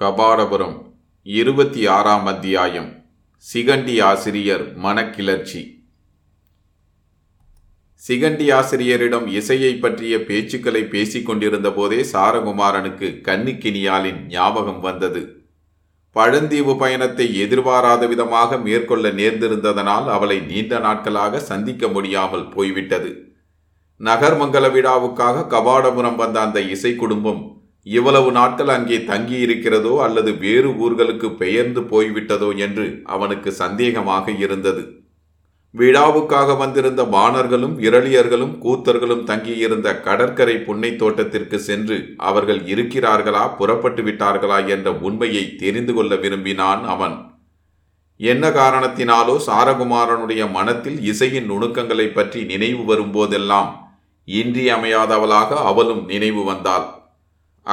கபாடபுரம் இருபத்தி ஆறாம் அத்தியாயம் சிகண்டி ஆசிரியர் மனக்கிளர்ச்சி. சிகண்டி ஆசிரியரிடம் இசையை பற்றிய பேச்சுக்களை பேசிக்கொண்டிருந்த போதே சாரகுமாரனுக்கு கன்னிக்கினியாலின் ஞாபகம் வந்தது. பழந்தீவு பயணத்தை எதிர்பாராத விதமாக மேற்கொள்ள நேர்ந்திருந்ததனால் அவளை நீண்ட நாட்களாக சந்திக்க முடியாமல் போய்விட்டது. நகர்மங்கல விழாவுக்காக கபாடபுரம் வந்த அந்த இசை குடும்பம் இவ்வளவு நாட்கள் அங்கே தங்கியிருக்கிறதோ அல்லது வேறு ஊர்களுக்கு பெயர்ந்து போய்விட்டதோ என்று அவனுக்கு சந்தேகமாக இருந்தது. விழாவுக்காக வந்திருந்த பாணர்களும் இரளியர்களும் கூத்தர்களும் தங்கியிருந்த கடற்கரை புன்னை தோட்டத்திற்கு சென்று அவர்கள் இருக்கிறார்களா புறப்பட்டு விட்டார்களா என்ற உண்மையை தெரிந்து கொள்ள விரும்பினான் அவன். என்ன காரணத்தினாலோ சாரகுமாரனுடைய மனத்தில் இசையின் நுணுக்கங்களை பற்றி நினைவு வரும்போதெல்லாம் இன்றியமையாதவளாக அவளும் நினைவு வந்தாள்.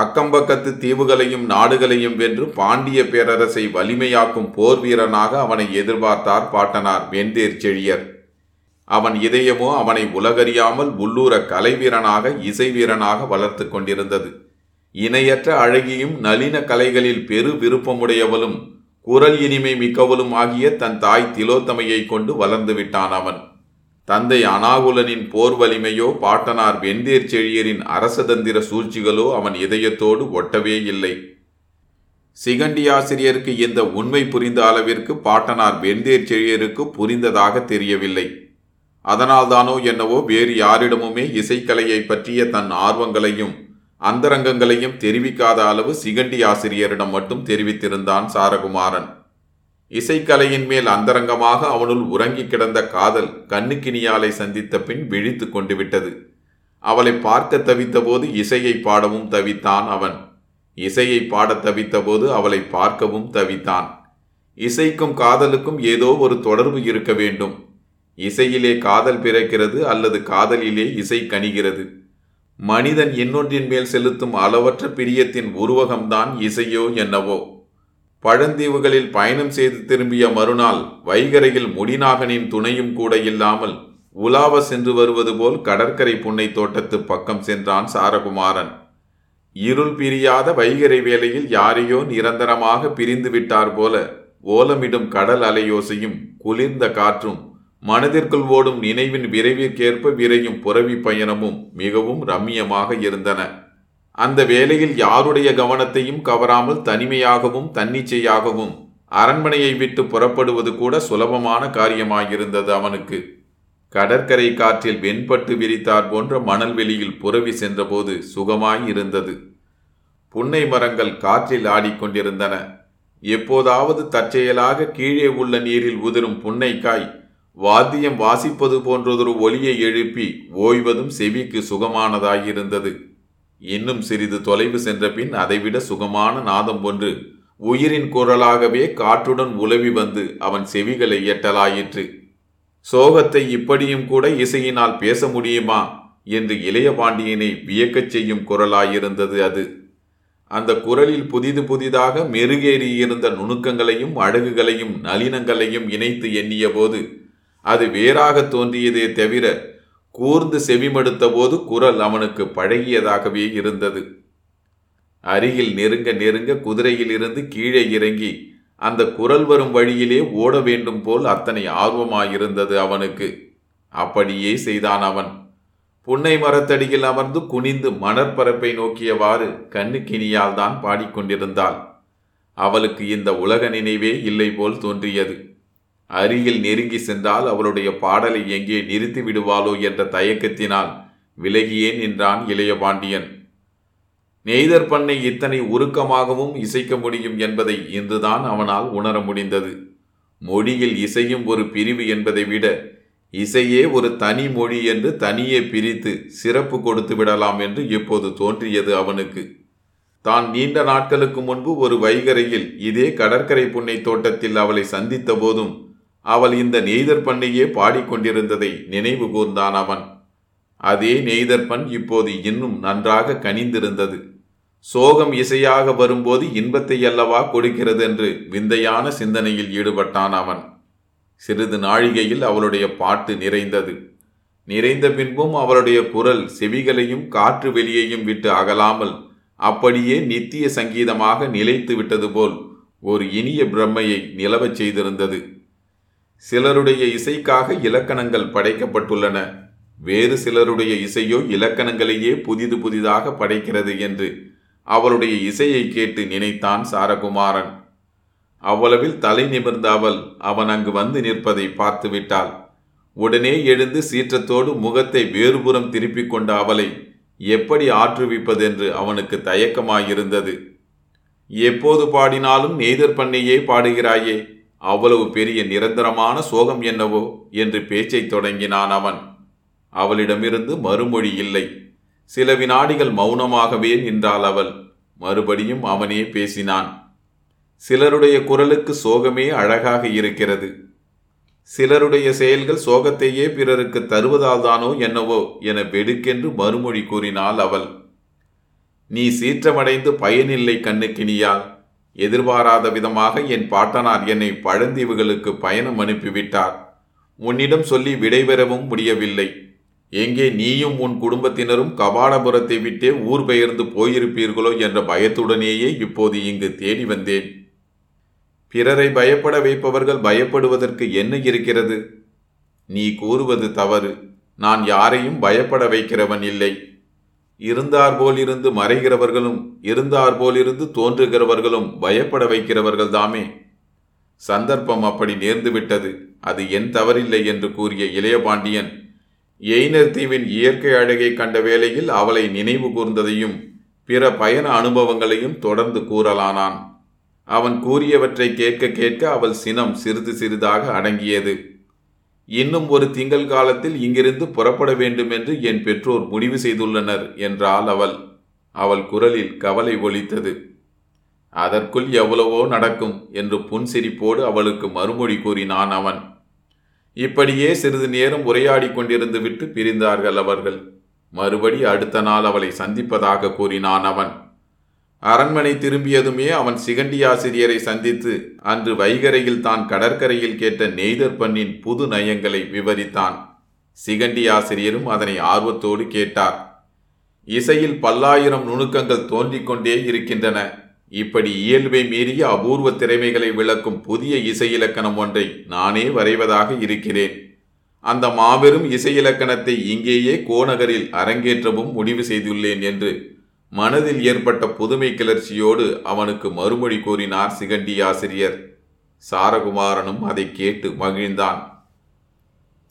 அக்கம்பக்கத்து தீவுகளையும் நாடுகளையும் வென்று பாண்டிய பேரரசை வலிமையாக்கும் போர் வீரனாக அவனை எதிர்பார்த்தார் பாட்டனார் வெந்தேர் செழியர். அவன் இதயமோ அவனை உலகறியாமல் உள்ளூர கலை வீரனாக இசை வீரனாக வளர்த்து கொண்டிருந்தது. இணையற்ற அழகியும் நளின கலைகளில் பெரு விருப்பமுடையவளும் குரல் இனிமை மிக்கவளும் ஆகிய தன் தாய் திலோத்தமையை கொண்டு வளர்ந்து விட்டான் அவன். தந்தை அனாகுலனின் போர் வலிமையோ பாட்டனார் வெந்தேர் செழியரின் அரசதந்திர சூழ்ச்சிகளோ அவன் இதயத்தோடு ஒட்டவே இல்லை. சிகண்டி ஆசிரியருக்கு இந்த உண்மை புரிந்த அளவிற்கு பாட்டனார் வெந்தேர் செழியருக்கு புரிந்ததாக தெரியவில்லை. அதனால்தானோ என்னவோ வேறு யாரிடமுமே இசைக்கலையை பற்றிய தன் ஆர்வங்களையும் அந்தரங்கங்களையும் தெரிவிக்காத அளவு சிகண்டி ஆசிரியரிடம் மட்டும் தெரிவித்திருந்தான் சாரகுமாரன். இசைக்கலையின் மேல் அந்தரங்கமாக அவனுள் உறங்கி கிடந்த காதல் கண்ணுக்கினியாலை சந்தித்த பின் விழித்து கொண்டு விட்டது அவளை பார்க்க தவித்தபோது இசையை பாடவும் தவித்தான் அவன். இசையை பாடத் தவித்தபோது அவளை பார்க்கவும் தவித்தான். இசைக்கும் காதலுக்கும் ஏதோ ஒரு தொடர்பு இருக்க வேண்டும். இசையிலே காதல் பிறக்கிறது அல்லது காதலிலே இசை கனிகிறது. மனிதன் இன்னொன்றின் மேல் செலுத்தும் அளவற்ற பிரியத்தின் உருவகம்தான் இசையோ என்னவோ. பழந்தீவுகளில் பயணம் செய்து திரும்பிய மறுநாள் வைகரையில் முடிநாகனின் துணையும் கூட இல்லாமல் உலாவ சென்று வருவது போல் கடற்கரை புன்னை தோட்டத்து பக்கம் சென்றான் சாரகுமாரன். இருள் பிரியாத வைகரை வேளையில் யாரையோ நிரந்தரமாக பிரிந்து விட்டார் போல ஓலமிடும் கடல் அலையோசையும் குளிர்ந்த காற்றும் மனதிற்குள் ஓடும் நினைவின் விரைவிற்கேற்ப விரையும் புறவி பயணமும் மிகவும் ரம்மியமாக இருந்தன. அந்த வேளையில் யாருடைய கவனத்தையும் கவராமல் தனிமையாகவும் தன்னிச்சையாகவும் அரண்மனையை விட்டு புறப்படுவது கூட சுலபமான காரியமாயிருந்தது அவனுக்கு. கடற்கரை காற்றில் வெண்பட்டு விரித்தார் போன்ற மணல் வெளியில் புறவி சென்றபோது சுகமாய் இருந்தது புன்னை மரங்கள் காற்றில் ஆடிக்கொண்டிருந்தன. எப்போதாவது தற்செயலாக கீழே உள்ள நீரில் உதிரும் புன்னைக்காய் வாத்தியம் வாசிப்பது போன்றதொரு ஒலியை எழுப்பி ஓய்வதும் செவிக்கு சுகமானதாயிருந்தது. இன்னும் சிறிது தொலைவு சென்ற பின் அதைவிட சுகமான நாதம் ஒன்று உயிரின் குரலாகவே காற்றுடன் உலவி வந்து அவன் செவிகளை எட்டலாயிற்று. சோகத்தை இப்படியும் கூட இசையினால் பேச முடியுமா என்று இளைய பாண்டியனை வியக்கச் செய்யும் குரலாயிருந்தது அது. அந்த குரலில் புதிது புதிதாக மெருகேறியிருந்த நுணுக்கங்களையும் அழகுகளையும் நளினங்களையும் இணைத்து எண்ணியபோது அது வேறாக தோன்றியதே தவிர கூர்ந்து செவிமடுத்த போது குரல் அவனுக்கு பழகியதாகவே இருந்தது. அருகில் நெருங்க நெருங்க குதிரையில் இருந்து கீழே இறங்கி அந்த குரல் வரும் வழியிலே ஓட வேண்டும் போல் அத்தனை ஆர்வமாயிருந்தது அவனுக்கு. அப்படியே செய்தான் அவன். புன்னை மரத்தடியில் அமர்ந்து குனிந்து மணற்பரப்பை நோக்கியவாறு கண்ணுக்கினியால் தான் பாடிக்கொண்டிருந்தாள். அவளுக்கு இந்த உலக நினைவே இல்லை போல் தோன்றியது. அருகில் நெருங்கி சென்றால் அவளுடைய பாடலை எங்கே நிறுத்தி விடுவாளோ என்ற தயக்கத்தினால் விலகியே நின்றான் இளைய பாண்டியன். நெய்தர் பண்ணை இத்தனை உருக்கமாகவும் இசைக்க முடியும் என்பதை இன்றுதான் அவனால் உணர முடிந்தது. மொழியில் இசையும் ஒரு பிரிவு என்பதை விட இசையே ஒரு தனி மொழி என்று தனியே பிரித்து சிறப்பு கொடுத்து விடலாம் என்று இப்போது தோன்றியது அவனுக்கு. தான் நீண்ட நாட்களுக்கு முன்பு ஒரு வைகரையில் இதே கடற்கரை புன்னை தோட்டத்தில் அவளை சந்தித்த போதும் அவள் இந்த நெய்தர் பண்ணையே பாடிக்கொண்டிருந்ததை நினைவு கூர்ந்தான் அவன். அதே நெய்தர் பண் இப்போது இன்னும் நன்றாக கனிந்திருந்தது. சோகம் இசையாக வரும்போது இன்பத்தை அல்லவா கொடுக்கிறது என்று விந்தையான சிந்தனையில் ஈடுபட்டான் அவன். சிறிது நாழிகையில் அவளுடைய பாட்டு நிறைந்தது. நிறைந்த பின்பும் அவளுடைய குரல் செவிகளையும் காற்று வெளியையும் விட்டு அகலாமல் அப்படியே நித்திய சங்கீதமாக நிலைத்து விட்டது போல் ஒரு இனிய பிரம்மையை நிலவச் செய்திருந்தது. சிலருடைய இசைக்காக இலக்கணங்கள் படைக்கப்பட்டுள்ளன. வேறு சிலருடைய இசையோ இலக்கணங்களையே புதிது புதிதாக படைக்கிறது என்று அவளுடைய இசையை கேட்டு நினைத்தான் சாரகுமாரன். அவ்வளவில் தலை நிமிர்ந்த அவள் அவன் அங்கு வந்து நிற்பதை பார்த்து விட்டாள். உடனே எழுந்து சீற்றத்தோடு முகத்தை வேறுபுறம் திருப்பிக் கொண்ட அவளை எப்படி ஆற்றுவிப்பதென்று அவனுக்கு தயக்கமாயிருந்தது. எப்போது பாடினாலும் நெய்தர் பண்ணையே பாடுகிறாயே அவ்வளவு பெரிய நிரந்தரமான சோகம் என்னவோ என்று பேச்சைத் தொடங்கினான் அவன். அவளிடமிருந்து மறுமொழி இல்லை. சில வினாடிகள் மௌனமாகவே நின்றாள் அவள். மறுபடியும் அவனே பேசினான். சிலருடைய குரலுக்கு சோகமே அழகாக இருக்கிறது. சிலருடைய செயல்கள் சோகத்தையே பிறருக்கு தருவதால்தானோ என்னவோ என வெடுக்கென்று மறுமொழி கூறினாள் அவள். நீ சீற்றமடைந்து பயனில்லை கண்ணுக்கினியால். எதிர்பாராத விதமாக என் பாட்டனார் என்னை பழந்தீவுகளுக்கு பயணம் அனுப்பிவிட்டார். உன்னிடம் சொல்லி விடைபெறவும் முடியவில்லை. எங்கே நீயும் உன் குடும்பத்தினரும் கபாடபுரத்தை விட்டே ஊர் பெயர்ந்து போயிருப்பீர்களோ என்ற பயத்துடனேயே இப்போது இங்கு தேடி வந்தேன். பிறரை பயப்பட வைப்பவர்கள் பயப்படுவதற்கு என்ன இருக்கிறது? நீ கூறுவது தவறு. நான் யாரையும் பயப்பட வைக்கிறவன் இல்லை. இருந்தார் போலிருந்து மறைகிறவர்களும் இருந்தார் போலிருந்து தோன்றுகிறவர்களும் பயப்பட வைக்கிறவர்கள் தாமே. சந்தர்ப்பம் அப்படி நேர்ந்துவிட்டது அது என் தவறில்லை என்று கூறிய இளையபாண்டியன் எய்னர் தீவின் இயற்கை அழகை கண்ட வேளையில் அவளை நினைவு கூர்ந்ததையும் பிற பயண அனுபவங்களையும் தொடர்ந்து கூறலானான். அவன் கூறியவற்றை கேட்க கேட்க அவள் சினம் சிறிது சிறிதாக அடங்கியது. இன்னும் ஒரு திங்கள் காலத்தில் இங்கிருந்து புறப்பட வேண்டும் என்று என் பெற்றோர் முடிவு செய்துள்ளனர் என்றாள் அவள். அவள் குரலில் கவலை ஒலித்தது. அதற்குள் எவ்வளவோ நடக்கும் என்று புன்சிரிப்போடு அவளுக்கு மறுமொழி கூறினான் அவன். இப்படியே சிறிது நேரம் உரையாடி கொண்டிருந்து விட்டு பிரிந்தார்கள் அவர்கள். மறுபடி அடுத்த நாள் அவளை சந்திப்பதாக கூறினான் அவன். அரண்மனை திரும்பியதுமே அவன் சிகண்டி ஆசிரியரை சந்தித்து அன்று வைகரையில் தான் கடற்கரையில் கேட்ட நெய்தர் பண்ணின் புது நயங்களை விவரித்தான். சிகண்டி ஆசிரியரும் அதனை ஆர்வத்தோடு கேட்டார். இசையில் பல்லாயிரம் நுணுக்கங்கள் தோன்றிக் கொண்டே இருக்கின்றன. இப்படி இயல்பை மீறிய அபூர்வ திறமைகளை விளக்கும் புதிய இசை இலக்கணம் ஒன்றை நானே வரைவதாக இருக்கிறேன். அந்த மாபெரும் இசை இலக்கணத்தை இங்கேயே கோநகரில் அரங்கேற்றவும் முடிவு செய்துள்ளேன் என்று மனதில் ஏற்பட்ட புதுமை கிளர்ச்சியோடு அவனுக்கு மறுமொழி கூறினார் சிகண்டி ஆசிரியர் சாரகுமாரனும் அதை கேட்டு மகிழ்ந்தான்.